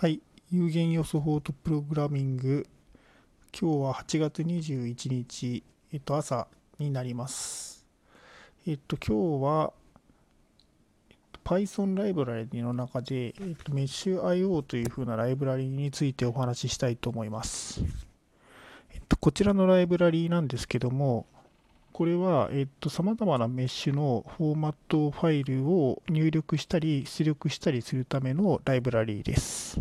はい、有限予想法とプログラミング、今日は8月21日、えっと、朝になります。えっと、今日は、えっと Python ライブラリの中で、えっと、Mesh.io というふうなライブラリについてお話ししたいと思います。えっと、こちらのライブラリなんですけども、これは、えっと、様々なメッシュのフォーマットファイルを入力したり出力したりするためのライブラリーです。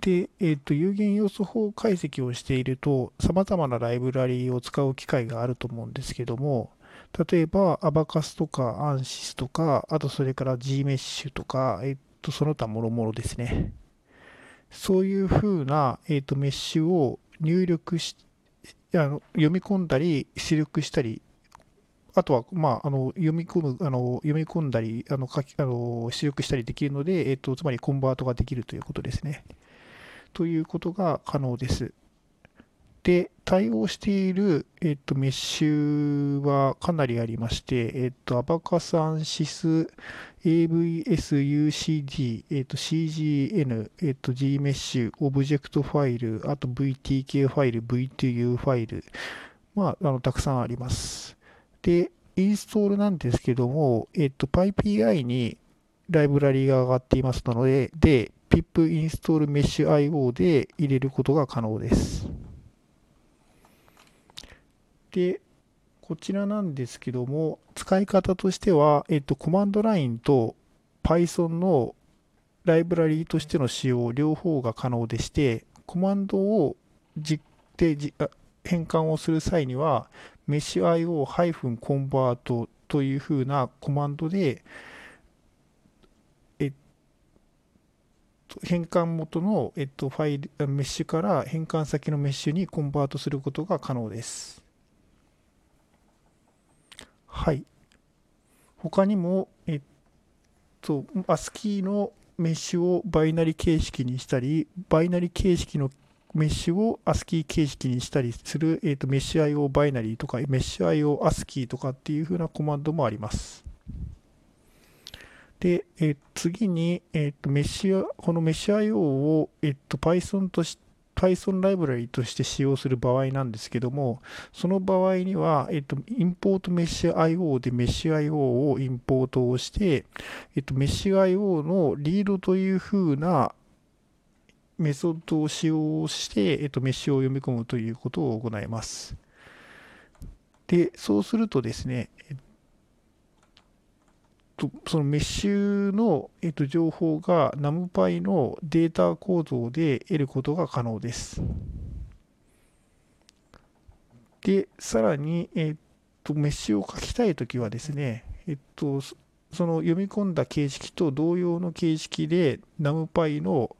で、えっと、有限要素法解析をしていると、様々なライブラリーを使う機会があると思うんですけども、例えば、アバカスとか、アンシスとか、あとそれから Gmesh とか、えっと、その他もろもろですね。そういうふうな、えっと、メッシュを入力してあの読み込んだり出力したりあとは、まあ、あの読み込むあの読み込んだりあの書きあの出力したりできるので、えっと、つまりコンバートができるということですね。ということが可能です。で、対応している、えっと、メッシュはかなりありまして、えっと、 Abaqus、Ansys、 AVS-UCD、えっと、 CGNS、えっと、 Gmsh、オブジェクトファイル、あと VTK ファイル、 VTU ファイル、まあ、あのたくさんあります。で、インストールなんですけども、えっと、PyPI にライブラリが上がっていますので、で、pip install mesh.io で入れることが可能です。で、こちらなんですけども、使い方としては、えっと、コマンドラインと Python のライブラリーとしての使用、両方が可能でして、コマンドを実でじ変換をする際には、mesh.io-convert というふうなコマンドで、えっと、変換元の、えっと、ファイル、メッシュから変換先のメッシュにコンバートすることが可能です。はい。他にも、えっと、ASCII のメッシュをバイナリ形式にしたり、バイナリ形式のメッシュを ASCII 形式にしたりする、えっと、メッシュ IO バイナリーとか、 meshio ASCII とかっていう風なコマンドもあります。で、えー次に、えっと、メッシュ、このメッシュ IO を、えっと、Python として、Python ライブラリとして使用する場合なんですけども、その場合には、えっと、インポートメッシュ IO でメッシュ IO をインポートをして、えっと、メッシュ IO のリードという風なメソッドを使用して、えっと、メッシュを読み込むということを行います。で、そうするとですね、えっと、そのメッシュの、えっと、情報が NumPy のデータ構造で得ることが可能です。で、さらに、えっと、メッシュを書きたいときはですね、えっと、その読み込んだ形式と同様の形式で NumPy の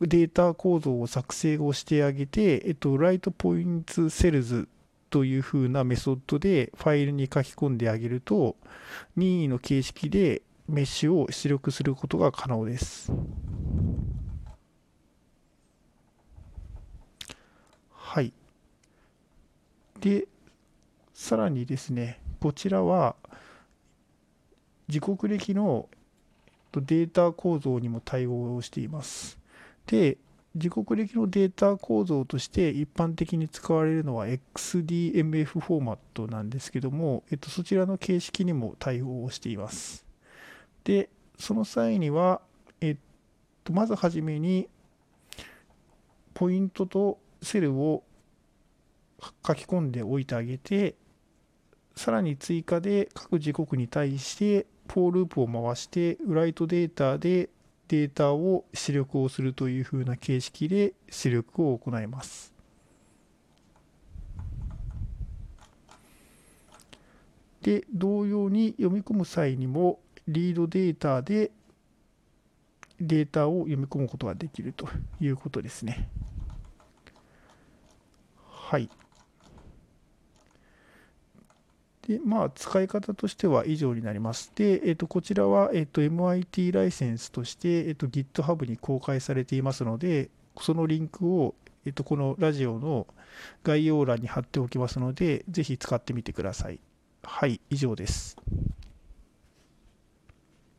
データ構造を作成をしてあげて、えっと、write points cells というふうなメソッドでファイルに書き込んであげると、任意の形式でメッシュを出力することが可能です。はい。で、さらにですね、こちらは自国歴のデータ構造にも対応しています。で、自国歴のデータ構造として一般的に使われるのは XDMF フォーマットなんですけども、えっと、そちらの形式にも対応をしています。で、その際には、えっと、まずはじめに、ポイントとセルを書き込んでおいてあげて、さらに追加で各時刻に対して、フォーループを回して、 write data でデータを出力をするというふうな形式で出力を行います。で、同様に読み込む際にも、 read data でデータを読み込むことができるということですね。はい。で、まあ、使い方としては以上になります。で、えっと、こちらは、えっと、MIT ライセンスとして、えっと、GitHub に公開されていますので、そのリンクを、えっと、このラジオの概要欄に貼っておきますので、ぜひ使ってみてください。はい、以上です。